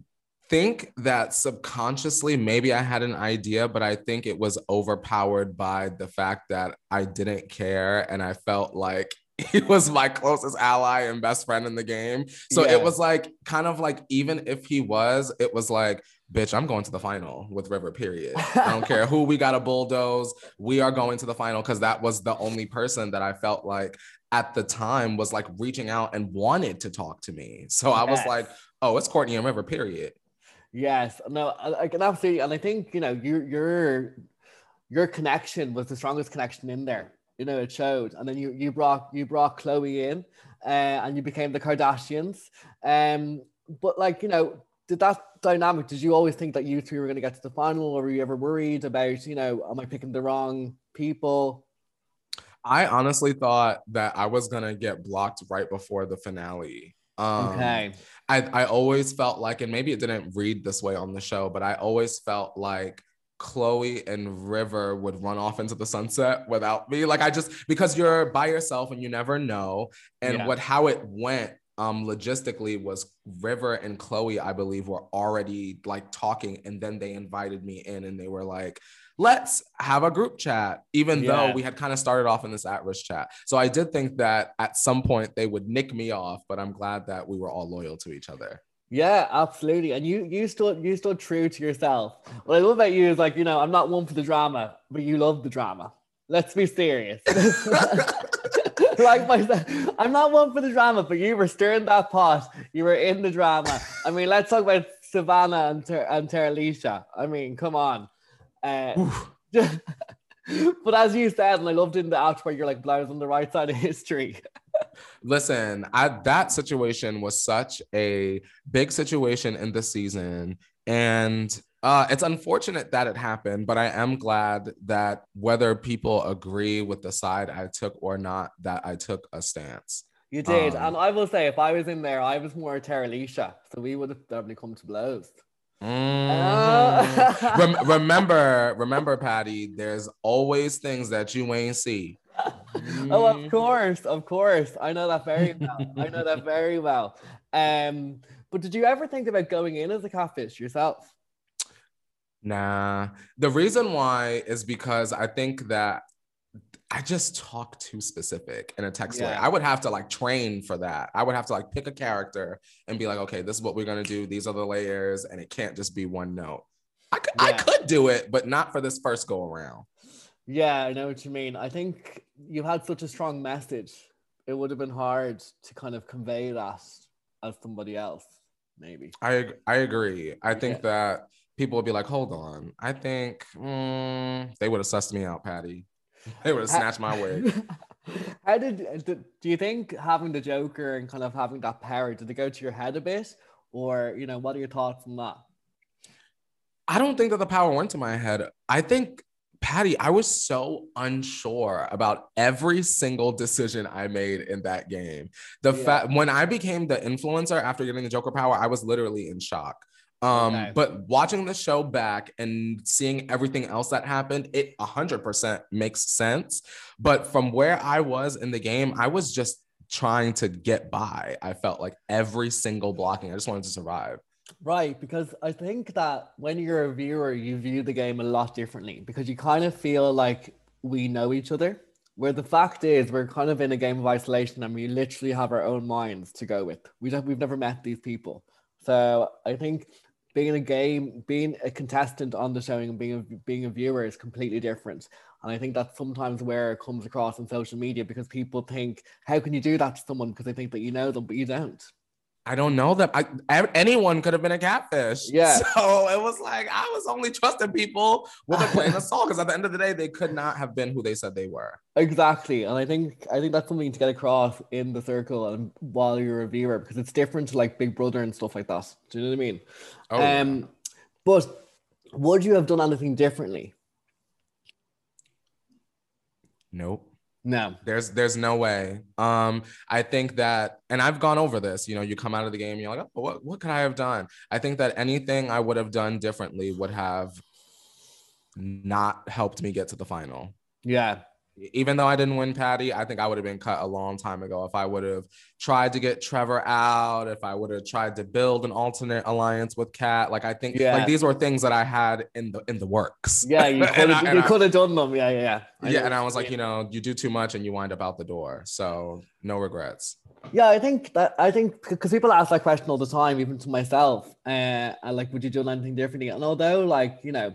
think that subconsciously, maybe I had an idea, but I think it was overpowered by the fact that I didn't care and I felt like he was my closest ally and best friend in the game. So Yeah. it was like, kind of like, even if he was, it was like, bitch, I'm going to the final with River, period. I don't care who we got to bulldoze. We are going to the final because that was the only person that I felt like at the time was like reaching out and wanted to talk to me. So I was like, oh, it's Courtney and River, period. Yes, no, I, can absolutely, and I think you know your your your connection was the strongest connection in there. You know, it showed, and then you you brought you brought Chloe in, uh, and you became the Kardashians. Um, but like you know, did that dynamic? Did you always think that you three were going to get to the final, or were you ever worried about you know, am I picking the wrong people? I honestly thought that I was gonna get blocked right before the finale. Um, okay, I, I always felt like, and maybe it didn't read this way on the show, but I always felt like Chloe and River would run off into the sunset without me. Like I just because you're by yourself and you never know. And Yeah. what how it went um logistically was River and Chloe, I believe, were already like talking, and then they invited me in and they were like, let's have a group chat, even though we had kind of started off in this at-risk chat. So I did think that at some point they would nick me off, but I'm glad that we were all loyal to each other. Yeah, absolutely. And you you stood you stood true to yourself. What I love about you is like, you know, I'm not one for the drama, but you love the drama. Let's be serious. like myself, I'm not one for the drama, but you were stirring that pot. You were in the drama. I mean, let's talk about Savannah and Ter- and Terilisha. I mean, come on. Uh, but as you said, and I loved in the act where you're like, "Blowers on the right side of history." Listen, I, that situation was such a big situation in the season. And uh, it's unfortunate that it happened, but I am glad that whether people agree with the side I took or not, that I took a stance. You did, Um, and I will say, if I was in there, I was more Terilisha, so we would have definitely come to blows. Mm. Rem- remember, remember, Patty, there's always things that you ain't see. Oh, of course, of course. I know that very well. I know that very well. Um, but did you ever think about going in as a catfish yourself? Nah. The reason why is because I think that I just talk too specific in a text way. I would have to like train for that. I would have to like pick a character and be like, okay, this is what we're gonna do. These are the layers, and it can't just be one note. I could, I could do it, but not for this first go around. Yeah, I know what you mean. I think you had such a strong message. It would have been hard to kind of convey that as somebody else, maybe. I I agree. I think Yeah. that people would be like, hold on. I think mm, they would have sussed me out, Patty. They would have snatched my wig. How did, uh, did do you think having the Joker and kind of having that power did it go to your head a bit, or you know, what are your thoughts on that? I don't think that the power went to my head. I think, Patty, I was so unsure about every single decision I made in that game. The Yeah. fact when I became the influencer after getting the Joker power, I was literally in shock. Um, Okay. but watching the show back and seeing everything else that happened, it 100% makes sense. But from where I was in the game, I was just trying to get by. I felt like every single blocking, I just wanted to survive. Right, because I think that when you're a viewer, you view the game a lot differently because you kind of feel like we know each other. Where the fact is, we're kind of in a game of isolation and we literally have our own minds to go with. We don't, we've never met these people. So I think being in a game, being a contestant on the showing and being a, being a viewer is completely different. And I think that's sometimes where it comes across on social media because people think, how can you do that to someone? Because they think that you know them, but you don't. I don't know them. I, anyone could have been a catfish. Yeah. So it was like I was only trusting people with a playing the song because at the end of the day, they could not have been who they said they were. Exactly, and I think I think that's something to get across in the circle and while you're a viewer because it's different to like Big Brother and stuff like that. Do you know what I mean? Oh, um, but would you have done anything differently? Nope. No. There's there's no way. Um, I think that, and I've gone over this. You know, you come out of the game, you're like, oh, what what could I have done? I think that anything I would have done differently would have not helped me get to the final. Yeah even though I didn't win Patty, I think I would have been cut a long time ago if I would have tried to get Trevor out, if I would have tried to build an alternate alliance with Kat. Like I think Yeah. like these were things that I had in the in the works. Yeah, you could have you could have done them. Yeah, yeah, yeah. I yeah, and I was like, you know, you do too much and you wind up out the door. So no regrets. Yeah, I think that I think because people ask that question all the time, even to myself. Uh, and like, would you do anything differently? And although, like, you know,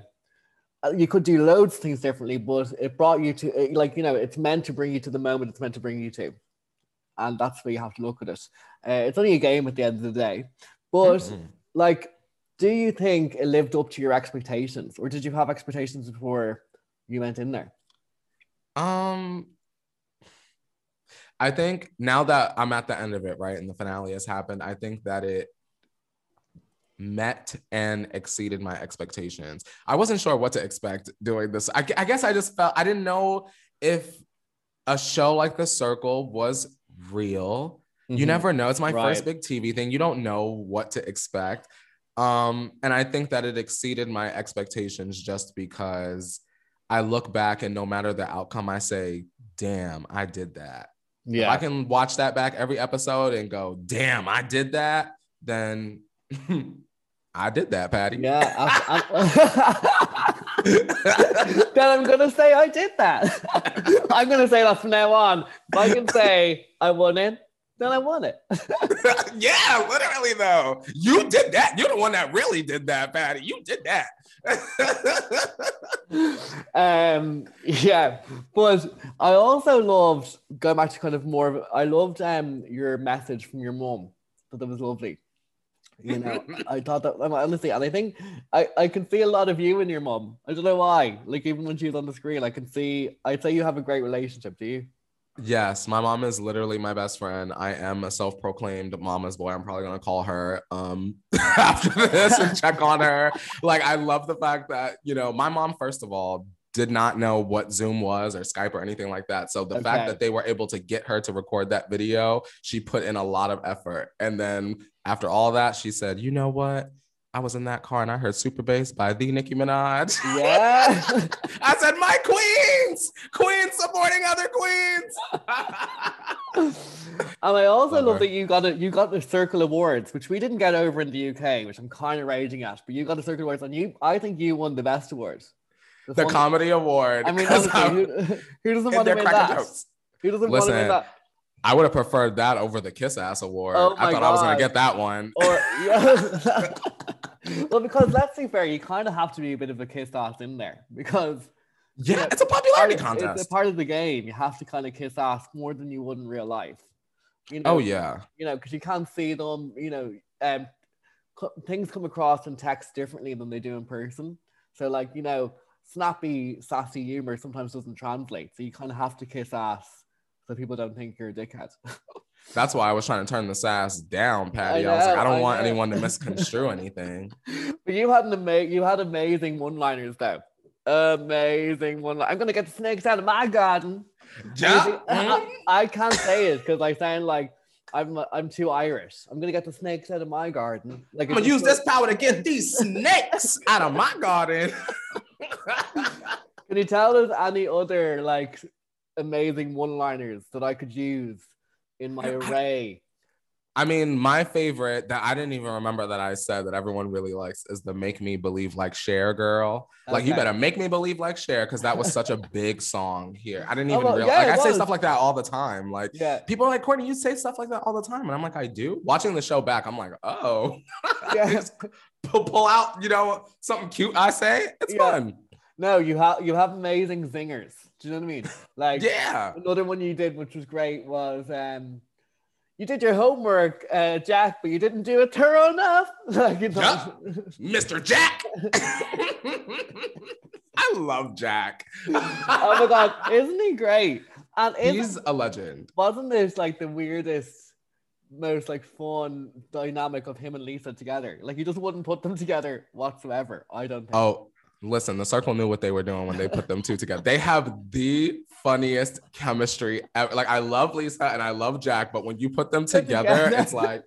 you could do loads of things differently, but it brought you to, uh, like, you know, it's meant to bring you to the moment it's meant to bring you to, and that's where you have to look at it. Uh, it's only a game at the end of the day, but Mhm. like, do you think it lived up to your expectations, or did you have expectations before you went in there? Um, I think now that I'm at the end of it, right, and the finale has happened, I think that it met and exceeded my expectations. I wasn't sure what to expect doing this. I, I guess I just felt I didn't know if a show like The Circle was real. You Mhm. never know. It's my Right. first big TV thing. You don't know what to expect. Um, and I think that it exceeded my expectations just because I look back and no matter the outcome, I say, damn, I did that. If I can watch that back every episode and go, damn, I did that, then I did that, Patty. Yeah. I- I- then I'm gonna say I did that. I'm gonna say that from now on. If I can say I won it, then I won it. yeah, literally though. You did that. You're the one that really did that, Patty. You did that. um, yeah, but I also loved going back to kind of more of. I loved um your message from your mom. That was lovely. You know, I thought that honestly, and I think I I can see a lot of you in your mom. I don't know why. Like even when she was on the screen, I can see. I'd say you have a great relationship. Do you? Yes, my mom is literally my best friend. I am a self-proclaimed mama's boy. I'm probably gonna call her um after this and check on her. Like, I love the fact that you know my mom, first of all, did not know what Zoom was or Skype or anything like that. So the Okay. fact that they were able to get her to record that video, she put in a lot of effort. And then after all that, she said, "You know what? I was in that car and I heard Super Bass by the Nicki Minaj." Yeah. I said, "My queens, queens supporting other queens." and I also Love love that you got it. You got the Circle Awards, which we didn't get over in the UK, which I'm kind of raging at. But you got the Circle Awards, and you, I think you won the best award. the one- comedy award. I mean, 'cause honestly, who, who doesn't want to win that? jokes. Who doesn't want to win Listen, that? I would have preferred that over the Kiss Ass Award. Oh I my thought I was gonna get that one. Or yeah. well, because let's be fair, you kind of have to be a bit of a kiss ass in there because yeah, yeah, it's a popularity part contest. It's a part of the game. You have to kind of kiss ass more than you would in real life. You know, oh yeah, you know, because you can't see them. You know, um, co- things come across in text differently than they do in person. So, like, you know, snappy, sassy humor sometimes doesn't translate. So you kind of have to kiss ass so people don't think you're a dickhead. that's why I was trying to turn the sass down, Patty. I, I was like, I don't I want know. anyone to misconstrue anything. but you had an ama- you had amazing one-liners though. Amazing one. I'm gonna get the snakes out of my garden. Yeah. I, I can't say it because I sound like I'm I'm too Irish. I'm gonna get the snakes out of my garden. Like I'm gonna use this power to get these snakes out of my garden. Can you tell us any other like amazing one-liners that I could use in my array? I mean, my favorite that I didn't even remember that I said that everyone really likes is the "Make Me Believe Like Cher" girl. Like, you better make me believe like Cher because that was such a big song here. I didn't Oh, even well, realize. yeah, like, I say stuff like that all the time. Like, Yeah. people are like, Courtney, you say stuff like that all the time, and I'm like, I do. Watching the show back, I'm like, oh, Yeah. Pull, pull out, you know, something cute. I say it's Yeah. fun. No, you have you have amazing zingers. Do you know what I mean? Like Yeah. another one you did, which was great, was um, you did your homework, uh, Jack, but you didn't do it thorough enough. like you know, Mr. Jack. I love Jack. oh my god, isn't he great? And He's a legend. wasn't this like the weirdest, most like fun dynamic of him and Lisa together? Like you just wouldn't put them together whatsoever. I don't think. Oh, listen, the circle knew what they were doing when they put them two together. They have the funniest chemistry ever. Like I love Lisa and I love Jack, but when you put them together, together. it's like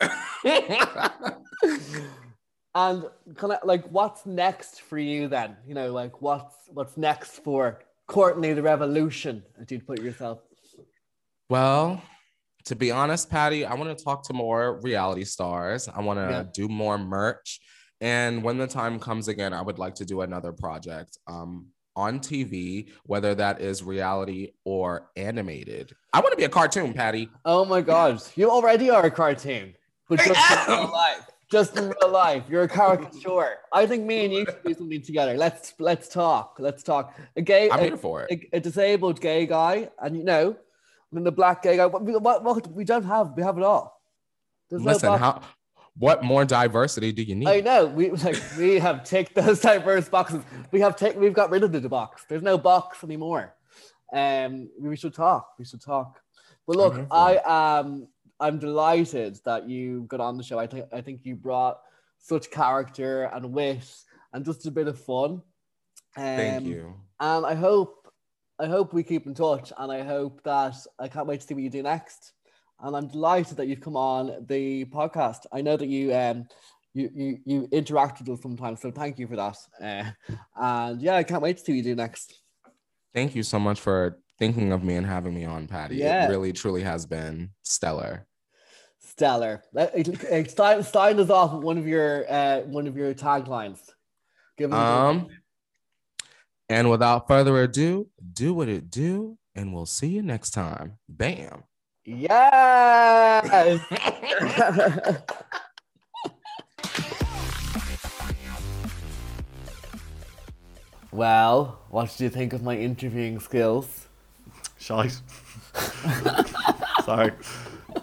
And kind of like, what's next for you then? You know, like what's what's next for Courtney the Revolution? As you'd put yourself. Well, to be honest, Patty, I want to talk to more reality stars. I want to Yeah. do more merch. And when the time comes again, I would like to do another project um, on TV, whether that is reality or animated. I want to be a cartoon, Patty. Oh my gosh, you already are a cartoon, but just in real life. Just in real life, you're a caricature. I think me and you should do something together. Let's let's talk. Let's talk. A gay, I'm a, here for it. a, a disabled gay guy, and you know, and then the black gay guy. What, we- what, what we don't have, we have it all. There's no Listen, box- how what more diversity do you need? I know we like we have ticked those diverse boxes. We have take we've got rid of the box. There's no box anymore. Um, we should talk. We should talk. But look, I am I'm delighted that you got on the show. I think I think you brought such character and wit and just a bit of fun. Um, Thank you. And I hope I hope we keep in touch and I hope that I can't wait to see what you do next. And I'm delighted that you've come on the podcast. I know that you um you you, you interact with us sometimes, so thank you for that. Uh, and yeah, I can't wait to see what you do next. Thank you so much for thinking of me and having me on, Patty. Yeah. It really, truly has been stellar. Stellar. Let- uh, Sign, sign us off with one of your uh, one of your taglines. Give Um, and without further ado, do what it do, and we'll see you next time. Bam. Yes. well, what did you think of my interviewing skills? Shite. Sorry.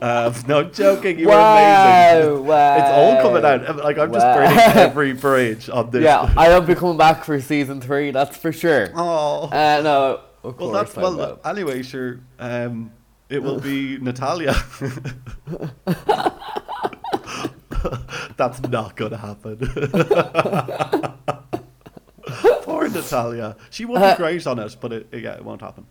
Um, no, joking. You were amazing. wow. It's all coming out. Like I'm just Wow. burning every bridge on this. Yeah, I will be coming back for season three. That's for sure. Oh. Uh, no, of well, course. that's well. Anyway, sure. Um, it will be Natalia. that's not gonna happen. Poor Natalia. She would be great on it, but it, yeah, it won't happen.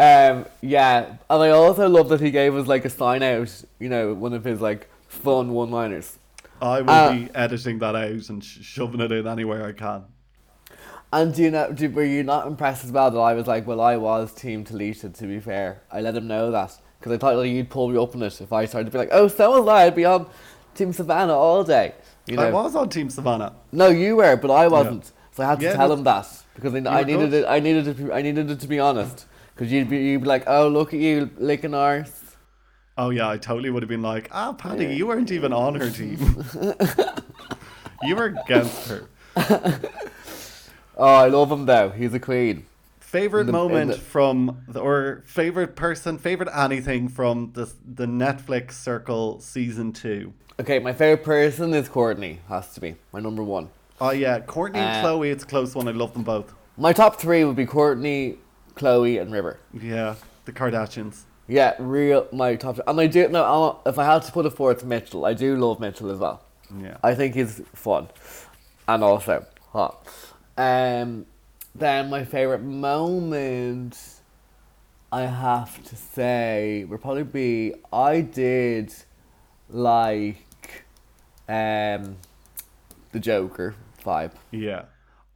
Um, yeah, and I also love that he gave us like a sign out. You know, one of his like fun one-liners. I will Uh, be editing that out and sh- shoving it in anywhere I can. And do you know? Do, were you not impressed as well that I was like, well, I was Team Talisha. To be fair, I let him know that because I thought like, you'd pull me up on it if I started to be like, oh, so was I. I'd be on Team Savannah all day. You know? I was on Team Savannah. No, you were, but I wasn't. So I had to Yeah, tell him that because I, I needed good. it. I needed it. To, be- I needed it to be honest. Because you'd be, you'd be like, oh, look at you licking arse. Oh yeah, I totally would have been like, ah, Paddy, you weren't even on her team. you were against her. Oh, I love him though. He's a queen. Favorite the- moment the- from the, or favorite person, favorite anything from the the Netflix Circle season two. Okay, my favorite person is Courtney. Has to be my number one. Oh yeah, Courtney and Uh, Chloe. It's a close one. I love them both. My top three would be Courtney, Chloe, and River. Yeah, the Kardashians. Yeah, real my top. And I do no. If I had to put a fourth, Mitchell. I do love Mitchell as well. Yeah. I think he's fun, and also hot. Um, then my favorite moment, I have to say, would probably be I did like, um, the Joker vibe. Yeah.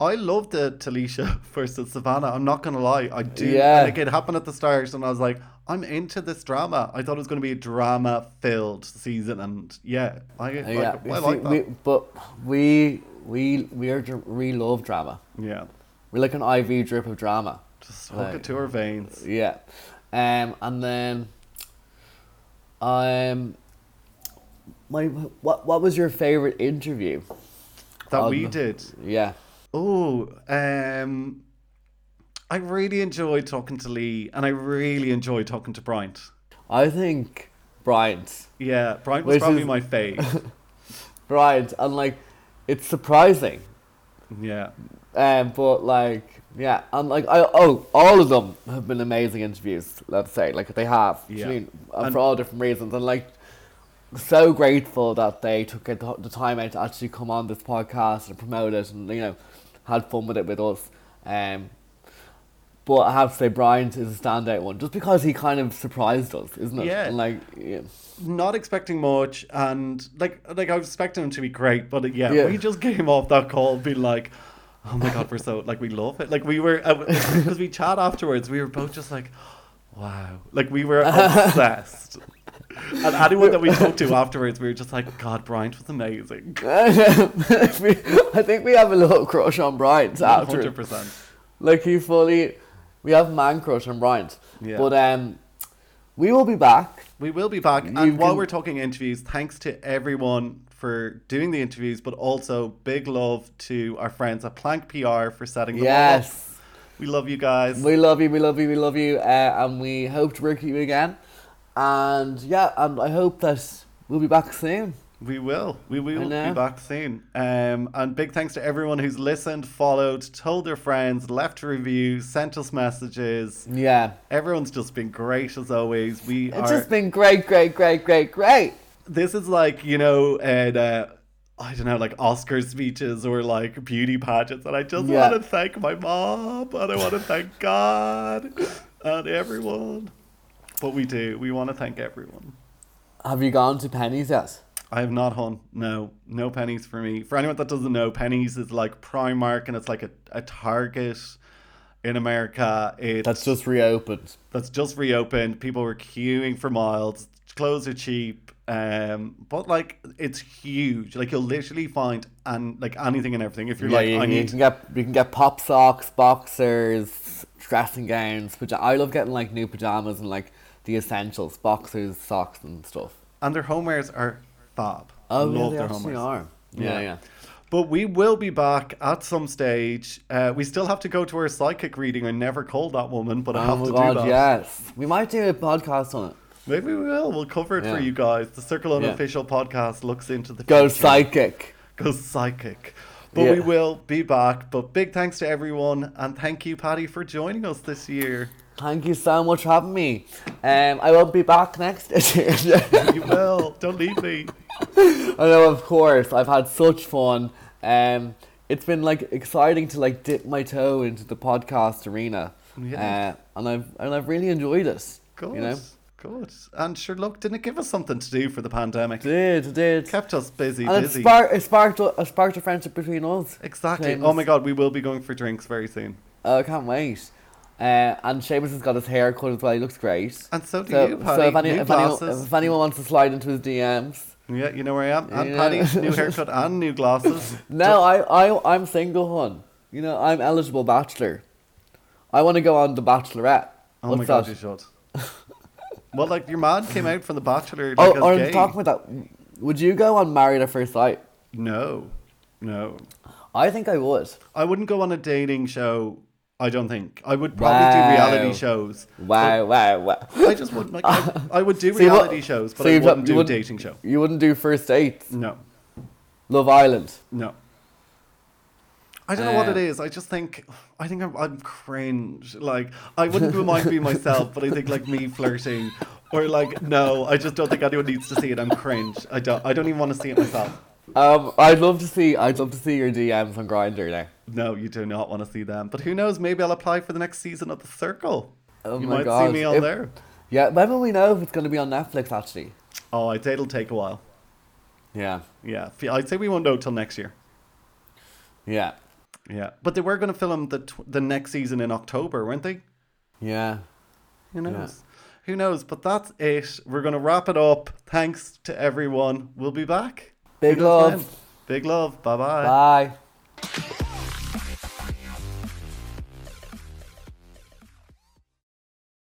I love the Talisha versus Savannah. I'm not gonna lie, I do. Yeah. Like it happened at the start, and I was like, I'm into this drama. I thought it was going to be a drama-filled season, and yeah, I, like, yeah, I see, like that. we, but we we we are dr- we love drama. yeah, We're like an IV drip of drama. just hook Like- it to our veins. Yeah, um, and then, um, my what what was your favorite interview? That we did. Yeah, Oh, um, I really enjoyed talking to Lee, and I really enjoyed talking to Bryant. I think Bryant, Yeah, Bryant was Which probably is- my fave. Bryant, and like, it's surprising. yeah, Um, but like, yeah, and like, I oh, all of them have been amazing interviews. Let's say, like they have, Yeah. I mean, And- for all different reasons, and like, so grateful that they took it, the time out to actually come on this podcast and promote it, and you know, had fun with it with us. Um, but I have to say, Bryant is a standout one, just because he kind of surprised us, isn't it? Yeah. And like, yeah. not expecting much, and like, like I was expecting him to be great, but uh, yeah, Yeah. we just came off that call being like, "Oh my god, we're so like we love it." Like we were because we chat afterwards, we were both just like, "Wow!" Like we were obsessed. And anyone that we talked to afterwards, we were just like, "God, Bryant was amazing." I think we have a little crush on Bryant after. Hundred percent. Like he fully, we have man crush on Bryant. Yeah. But um, we will be back. We will be back. And You while we're talking interviews, thanks to everyone for doing the interviews, but also big love to our friends at Plank PR for setting them all up. Yes, We love you guys. we love you. We love you. We love you. Uh, and we hope to work with you again. And yeah, and I hope that we'll be back soon. We will. We will be back soon. Um, and big thanks to everyone who's listened, followed, told their friends, left a review, sent us messages. Yeah, Everyone's just been great as always. We it's are. just been great, great, great, great, great. this is like you know, and uh, I don't know, like Oscar speeches or like beauty pageants, and I just Yeah. want to thank my mom, and I want to thank God and everyone. But we do. We want to thank everyone. Have you gone to Penneys yet? I have not hon. No, no Penneys for me. For anyone that doesn't know, Penneys is like Primark, and it's like a, a Target in America. It's That's just reopened. that's just reopened. People were queuing for miles. Clothes are cheap, um, but like it's huge. Like you'll literally find and like anything and everything. If you're yeah, like, you, I you need can get you can get pop socks, boxers, dressing gowns. Paja- I love getting like new pajamas and like the essentials, boxers, socks, and stuff. and their homewares are fab. Oh, Love yeah, they their actually homewares. are. Yeah, Yeah. yeah. But we will be back at some stage. Uh, we still have to go to our psychic reading. I never called that woman, but I Oh have my to god, do that. yes. We might do a podcast on it. Maybe we will. We'll cover it Yeah. for you guys. The Circle Yeah. Unofficial podcast looks into the Go future. psychic. Go psychic. But Yeah. we will be back. But big thanks to everyone, and thank you, Patty, for joining us this year. Thank you so much for having me. Um, I will be back next year. You will. Don't leave me. I know, of course. I've had such fun. Um, it's been like exciting to like dip my toe into the podcast arena. Yeah. Uh, and I've and I've really enjoyed it. Good. You know, Good. And sure, look, didn't it give us something to do for the pandemic? did did. Kept us busy, and it busy. sparked it sparked a, it sparked a friendship between us. exactly. Oh my God, we will be going for drinks very soon. Oh, I can't wait. Uh, and Seamus has got his hair cut as well. He looks great. And so do So, you, Patty. so if, any, New if, anyone, if anyone wants to slide into his DMs, Yeah, you know where I am. And Yeah. Patty, new haircut and new glasses. No, I, I, I'm single, hun. You know, I'm eligible bachelor. I want to go on The Bachelorette. Oh What's my god, that? you should. well, like your man came out from The Bachelor. Oh, Like, or gay. talking about that. Would you go on Married at First Sight? No, no. I think I would. I wouldn't go on a dating show. I don't think I would probably do reality shows. Wow, wow, wow. I just wouldn't like. I, I would do See, what- reality shows, but so I wouldn't do a wouldn't- dating show. You wouldn't do first dates? No, Love Island? no. I don't know what Uh, it is. I just think I think I'm, I'm cringe. Like I wouldn't mind being myself, but I think like me flirting or like no, I just don't think anyone needs to see it. I'm cringe. I don't. I don't even want to see it myself. Um, I'd love to see. I'd love to see your DMs on Grindr now. No, you do not want to see them. But who knows? Maybe I'll apply for the next season of The Circle. Oh you my might God. see me on If- there. Yeah, when will we know if it's going to be on Netflix? Actually. Oh, I'd say it'll take a while. Yeah. Yeah, I'd say we won't know till next year. Yeah. Yeah, but they were going to film the tw- the next season in October, weren't they? Yeah. Who knows? Who knows? But that's it. We're going to wrap it up. Thanks to everyone. We'll be back. Big knows love. when? Big love. Bye-bye. Bye.